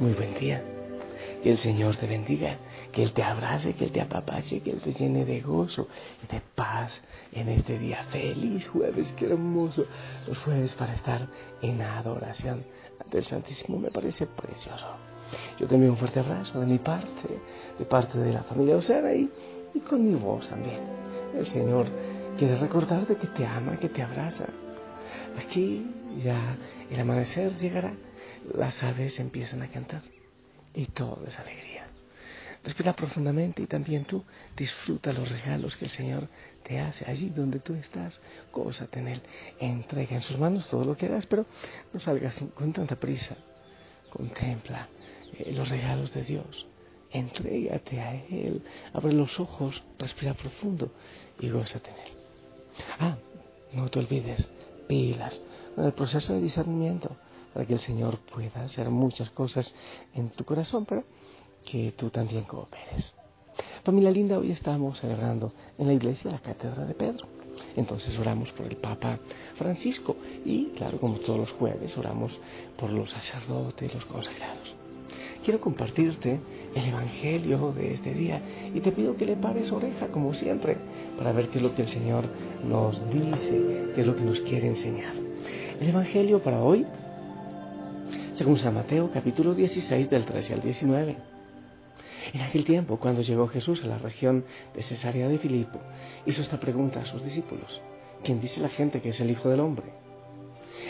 muy buen día. Que el Señor te bendiga, que Él te abrace, que Él te apapache, que Él te llene de gozo y de paz en este día. Feliz jueves, qué hermoso. Los jueves para estar en adoración ante el Santísimo me parece precioso. Yo te envío un fuerte abrazo de mi parte, de parte de la familia Osana y, y con mi voz también. El Señor quiere recordarte que te ama, que te abraza. Aquí ya el amanecer llegará, las aves empiezan a cantar y todo es alegría. Respira profundamente y también tú disfruta los regalos que el Señor te hace allí donde tú estás. Gózate en Él. Entrega en sus manos todo lo que das, pero no salgas con tanta prisa. Contempla eh, los regalos de Dios. Entrégate a Él. Abre los ojos, respira profundo y gózate en Él. Ah, no te olvides, pilas, en el proceso de discernimiento para que el Señor pueda hacer muchas cosas en tu corazón, pero que tú también cooperes. Familia linda, hoy estamos celebrando en la iglesia la cátedra de Pedro. Entonces oramos por el Papa Francisco y, claro, como todos los jueves, oramos por los sacerdotes, los consagrados. Quiero compartirte el Evangelio de este día y te pido que le pares oreja, como siempre, para ver qué es lo que el Señor nos dice, qué es lo que nos quiere enseñar. El Evangelio para hoy según San Mateo capítulo 16 del 13 al 19. En aquel tiempo, cuando llegó Jesús a la región de Cesarea de Filipo, hizo esta pregunta a sus discípulos. ¿Quién dice la gente que es el Hijo del Hombre?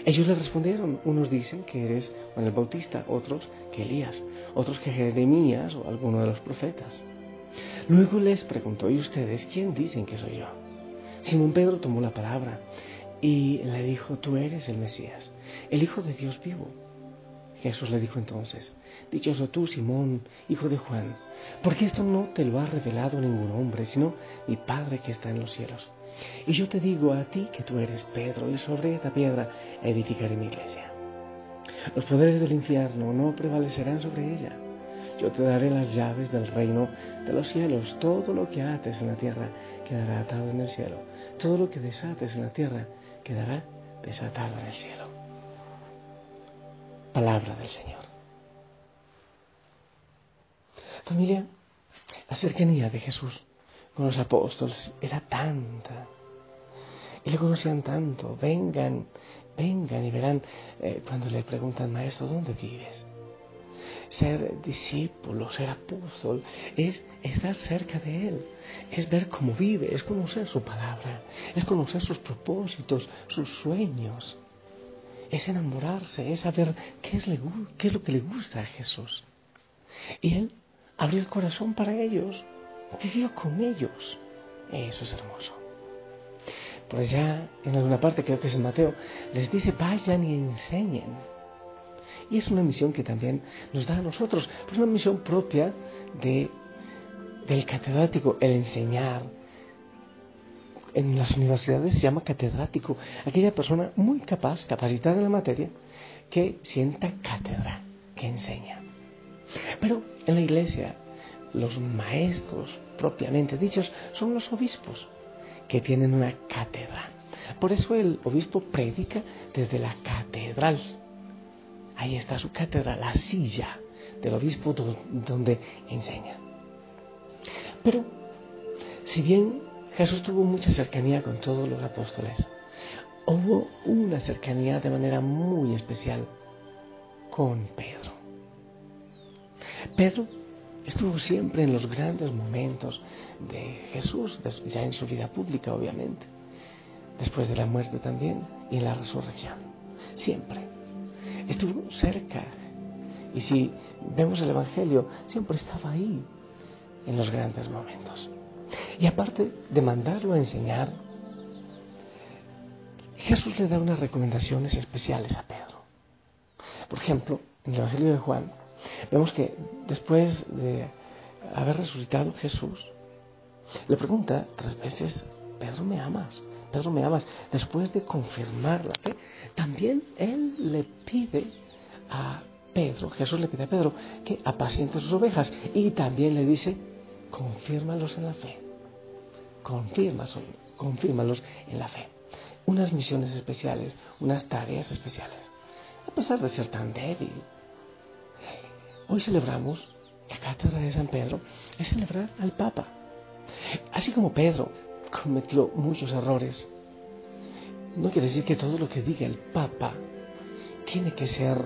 Ellos le respondieron, unos dicen que eres Juan el Bautista, otros que Elías, otros que Jeremías o alguno de los profetas. Luego les preguntó, ¿y ustedes quién dicen que soy yo? Simón Pedro tomó la palabra y le dijo, tú eres el Mesías, el Hijo de Dios vivo. Jesús le dijo entonces, Dichoso tú, Simón, hijo de Juan, porque esto no te lo ha revelado ningún hombre, sino mi Padre que está en los cielos. Y yo te digo a ti que tú eres Pedro, y sobre esta piedra edificaré mi iglesia. Los poderes del infierno no prevalecerán sobre ella. Yo te daré las llaves del reino de los cielos. Todo lo que ates en la tierra quedará atado en el cielo. Todo lo que desates en la tierra quedará desatado en el cielo. Palabra del Señor. Familia, la cercanía de Jesús con los apóstoles era tanta. Y le conocían tanto. Vengan, vengan y verán eh, cuando le preguntan, maestro, ¿dónde vives? Ser discípulo, ser apóstol, es estar cerca de Él, es ver cómo vive, es conocer su palabra, es conocer sus propósitos, sus sueños es enamorarse, es saber qué es, qué es lo que le gusta a Jesús. Y Él abrió el corazón para ellos, vivió con ellos. Eso es hermoso. Por allá, en alguna parte, creo que es en Mateo, les dice, vayan y enseñen. Y es una misión que también nos da a nosotros, pues una misión propia de, del catedrático, el enseñar, en las universidades se llama catedrático, aquella persona muy capaz, capacitada en la materia, que sienta cátedra, que enseña. Pero en la iglesia, los maestros propiamente dichos son los obispos, que tienen una cátedra. Por eso el obispo predica desde la catedral. Ahí está su cátedra, la silla del obispo donde enseña. Pero, si bien Jesús tuvo mucha cercanía con todos los apóstoles. Hubo una cercanía de manera muy especial con Pedro. Pedro estuvo siempre en los grandes momentos de Jesús, ya en su vida pública obviamente, después de la muerte también y en la resurrección. Siempre. Estuvo cerca. Y si vemos el Evangelio, siempre estaba ahí en los grandes momentos. Y aparte de mandarlo a enseñar, Jesús le da unas recomendaciones especiales a Pedro. Por ejemplo, en el Evangelio de Juan, vemos que después de haber resucitado Jesús, le pregunta tres veces, Pedro, ¿me amas? Pedro, ¿me amas? Después de confirmar la fe, también él le pide a Pedro, Jesús le pide a Pedro que apaciente sus ovejas y también le dice, confírmalos en la fe confírmalos en la fe. Unas misiones especiales, unas tareas especiales. A pesar de ser tan débil. Hoy celebramos la cátedra de San Pedro, es celebrar al Papa. Así como Pedro cometió muchos errores, no quiere decir que todo lo que diga el Papa tiene que ser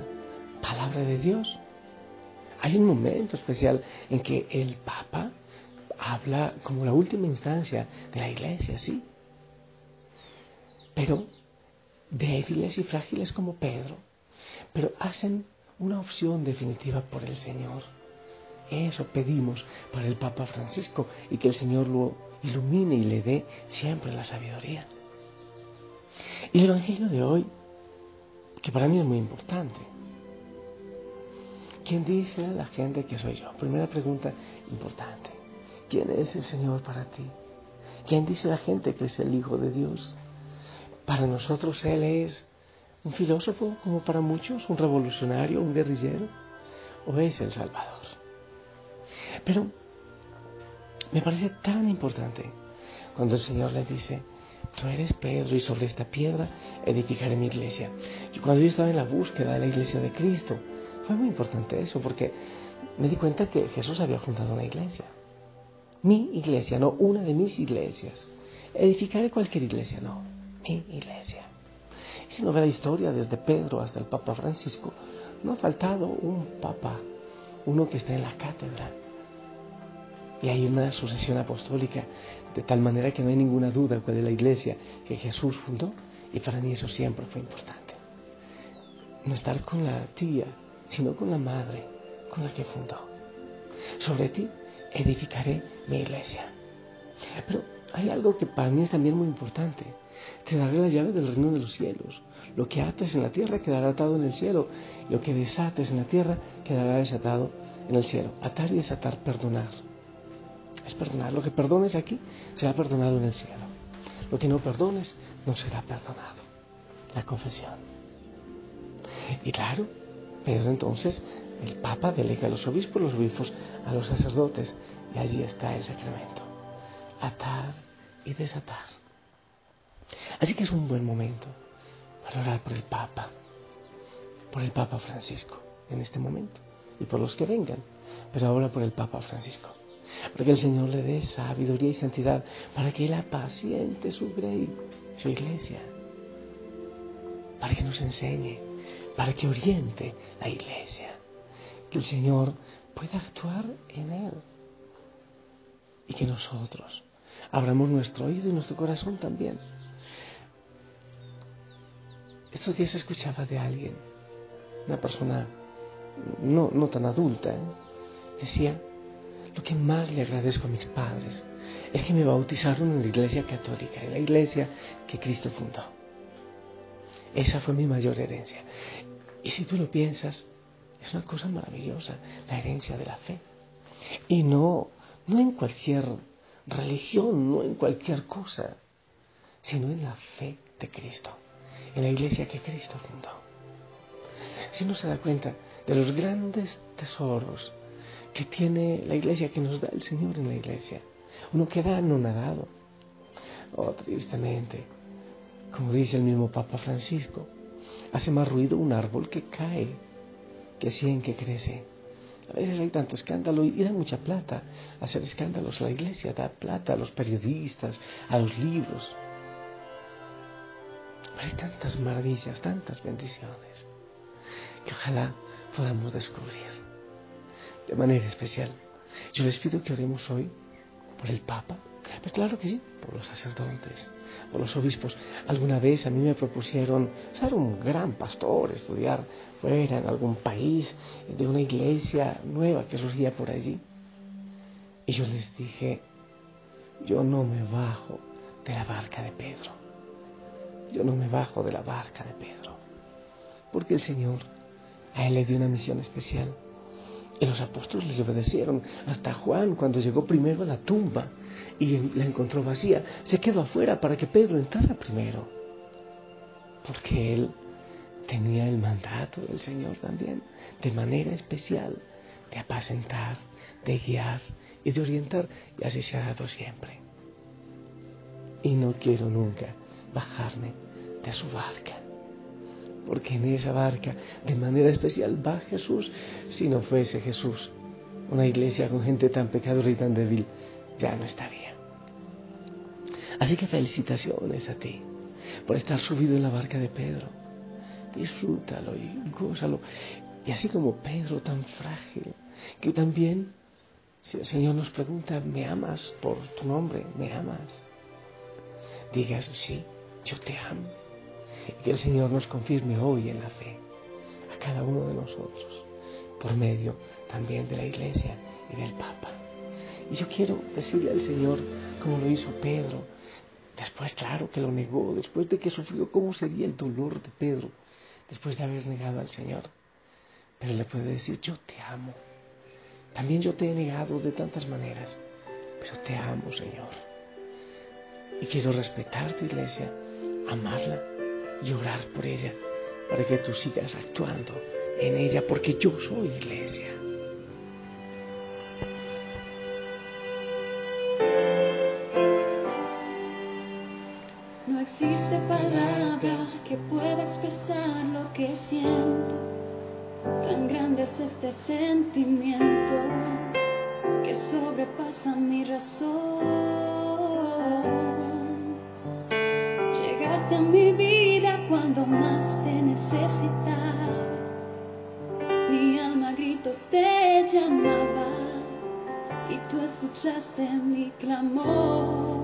palabra de Dios. Hay un momento especial en que el Papa habla como la última instancia de la iglesia, sí. Pero débiles y frágiles como Pedro, pero hacen una opción definitiva por el Señor. Eso pedimos para el Papa Francisco y que el Señor lo ilumine y le dé siempre la sabiduría. Y el Evangelio de hoy, que para mí es muy importante. ¿Quién dice a la gente que soy yo? Primera pregunta importante. ¿Quién es el Señor para ti? ¿Quién dice la gente que es el Hijo de Dios? Para nosotros Él es un filósofo, como para muchos, un revolucionario, un guerrillero, o es el Salvador. Pero me parece tan importante cuando el Señor le dice, tú eres Pedro y sobre esta piedra edificaré mi iglesia. Y cuando yo estaba en la búsqueda de la iglesia de Cristo, fue muy importante eso, porque me di cuenta que Jesús había fundado una iglesia. Mi iglesia, no una de mis iglesias. Edificaré cualquier iglesia, no, mi iglesia. Si no ve la historia desde Pedro hasta el Papa Francisco, no ha faltado un papa, uno que está en la cátedra. Y hay una sucesión apostólica, de tal manera que no hay ninguna duda de la iglesia que Jesús fundó, y para mí eso siempre fue importante. No estar con la tía, sino con la madre, con la que fundó. Sobre ti edificaré mi iglesia. Pero hay algo que para mí es también muy importante te daré la llave del reino de los cielos. Lo que ates en la tierra quedará atado en el cielo. Lo que desates en la tierra quedará desatado en el cielo. Atar y desatar, perdonar. Es perdonar. Lo que perdones aquí será perdonado en el cielo. Lo que no perdones no será perdonado. La confesión. Y claro, Pedro entonces, el Papa delega a los obispos, los obispos a los sacerdotes. Y allí está el sacramento. Atar y desatar. Así que es un buen momento para orar por el Papa, por el Papa Francisco en este momento y por los que vengan, pero ahora por el Papa Francisco. Para que el Señor le dé sabiduría y santidad, para que Él apaciente su grey, su iglesia, para que nos enseñe, para que oriente la iglesia, que el Señor pueda actuar en Él y que nosotros abramos nuestro oído y nuestro corazón también estos días escuchaba de alguien, una persona no, no tan adulta, ¿eh? decía, lo que más le agradezco a mis padres es que me bautizaron en la iglesia católica, en la iglesia que Cristo fundó. Esa fue mi mayor herencia. Y si tú lo piensas, es una cosa maravillosa, la herencia de la fe. Y no, no en cualquier religión, no en cualquier cosa, sino en la fe de Cristo en la iglesia que Cristo fundó. Si uno se da cuenta de los grandes tesoros que tiene la iglesia, que nos da el Señor en la iglesia, uno queda anonadado. Oh, tristemente, como dice el mismo Papa Francisco, hace más ruido un árbol que cae que cien que crece. A veces hay tanto escándalo y da mucha plata hacer escándalos la iglesia, da plata a los periodistas, a los libros hay tantas maravillas, tantas bendiciones, que ojalá podamos descubrir de manera especial. Yo les pido que oremos hoy por el Papa, pero claro que sí, por los sacerdotes, por los obispos. Alguna vez a mí me propusieron ser un gran pastor, estudiar fuera en algún país, de una iglesia nueva que surgía por allí. Y yo les dije, yo no me bajo de la barca de Pedro yo no me bajo de la barca de Pedro, porque el Señor a él le dio una misión especial. Y los apóstoles le obedecieron. Hasta Juan, cuando llegó primero a la tumba y la encontró vacía, se quedó afuera para que Pedro entrara primero. Porque él tenía el mandato del Señor también, de manera especial, de apacentar, de guiar y de orientar. Y así se ha dado siempre. Y no quiero nunca bajarme de su barca. porque en esa barca de manera especial va Jesús. Si no fuese Jesús, una iglesia con gente tan pecadora y tan débil ya no estaría. Así que felicitaciones a ti por estar subido en la barca de Pedro. Disfrútalo y gózalo. Y así como Pedro tan frágil, que también, si el Señor nos pregunta, ¿me amas por tu nombre? ¿Me amas? Digas, sí, yo te amo. Y que el Señor nos confirme hoy en la fe, a cada uno de nosotros, por medio también de la Iglesia y del Papa. Y yo quiero decirle al Señor, como lo hizo Pedro, después claro que lo negó, después de que sufrió, ¿cómo sería el dolor de Pedro después de haber negado al Señor? Pero le puede decir, yo te amo. También yo te he negado de tantas maneras, pero te amo, Señor. Y quiero respetar tu iglesia, amarla y orar por ella, para que tú sigas actuando en ella, porque yo soy iglesia. Que sobrepasa mi razón. Llegaste a mi vida cuando más te necesitaba. Mi alma gritos te llamaba y tú escuchaste mi clamor.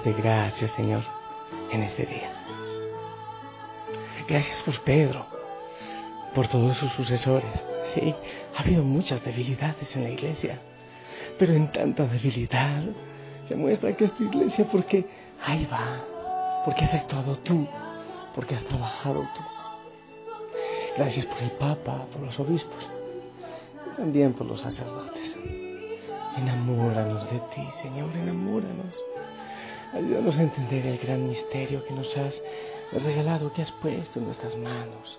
Darte gracias, Señor, en este día. Gracias por Pedro, por todos sus sucesores. Sí, ha habido muchas debilidades en la iglesia, pero en tanta debilidad se muestra que esta iglesia, porque ahí va, porque has actuado tú, porque has trabajado tú. Gracias por el Papa, por los obispos, y también por los sacerdotes. Enamóranos de ti, Señor, enamóranos. Ayúdanos a entender el gran misterio que nos has regalado, que has puesto en nuestras manos.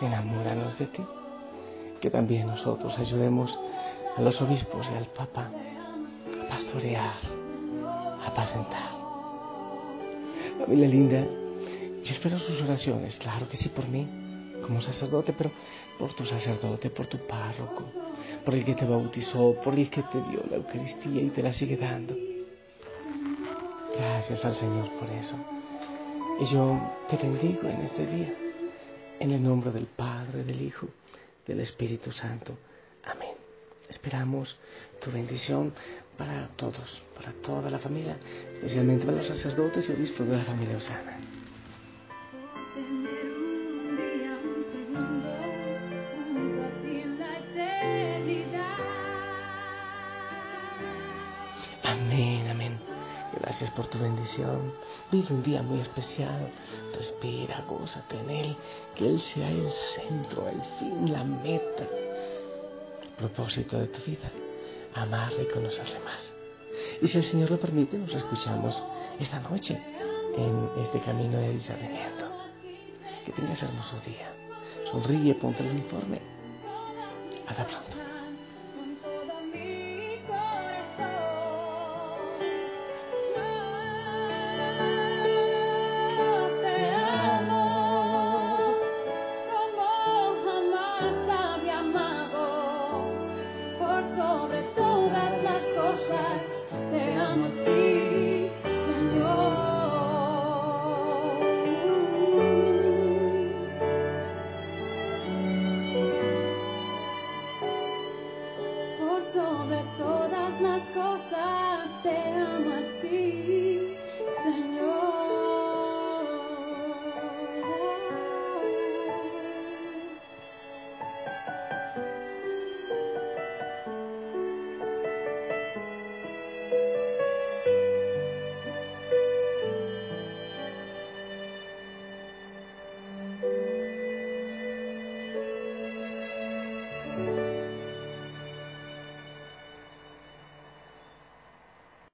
enamóranos de ti. Que también nosotros ayudemos a los obispos y al Papa a pastorear, a apacentar. Familia linda, yo espero sus oraciones, claro que sí por mí, como sacerdote, pero por tu sacerdote, por tu párroco, por el que te bautizó, por el que te dio la Eucaristía y te la sigue dando. Gracias al Señor por eso. Y yo te bendigo en este día, en el nombre del Padre, del Hijo, del Espíritu Santo. Amén. Esperamos tu bendición para todos, para toda la familia, especialmente para los sacerdotes y obispos de la familia Osana. Gracias por tu bendición. Vive un día muy especial. Respira, gózate en Él. Que Él sea el centro, el fin, la meta, el propósito de tu vida. Amarle y conocerle más. Y si el Señor lo permite, nos escuchamos esta noche en este camino de discernimiento. Que tengas hermoso día. Sonríe, ponte el uniforme. Hasta pronto. las cosas.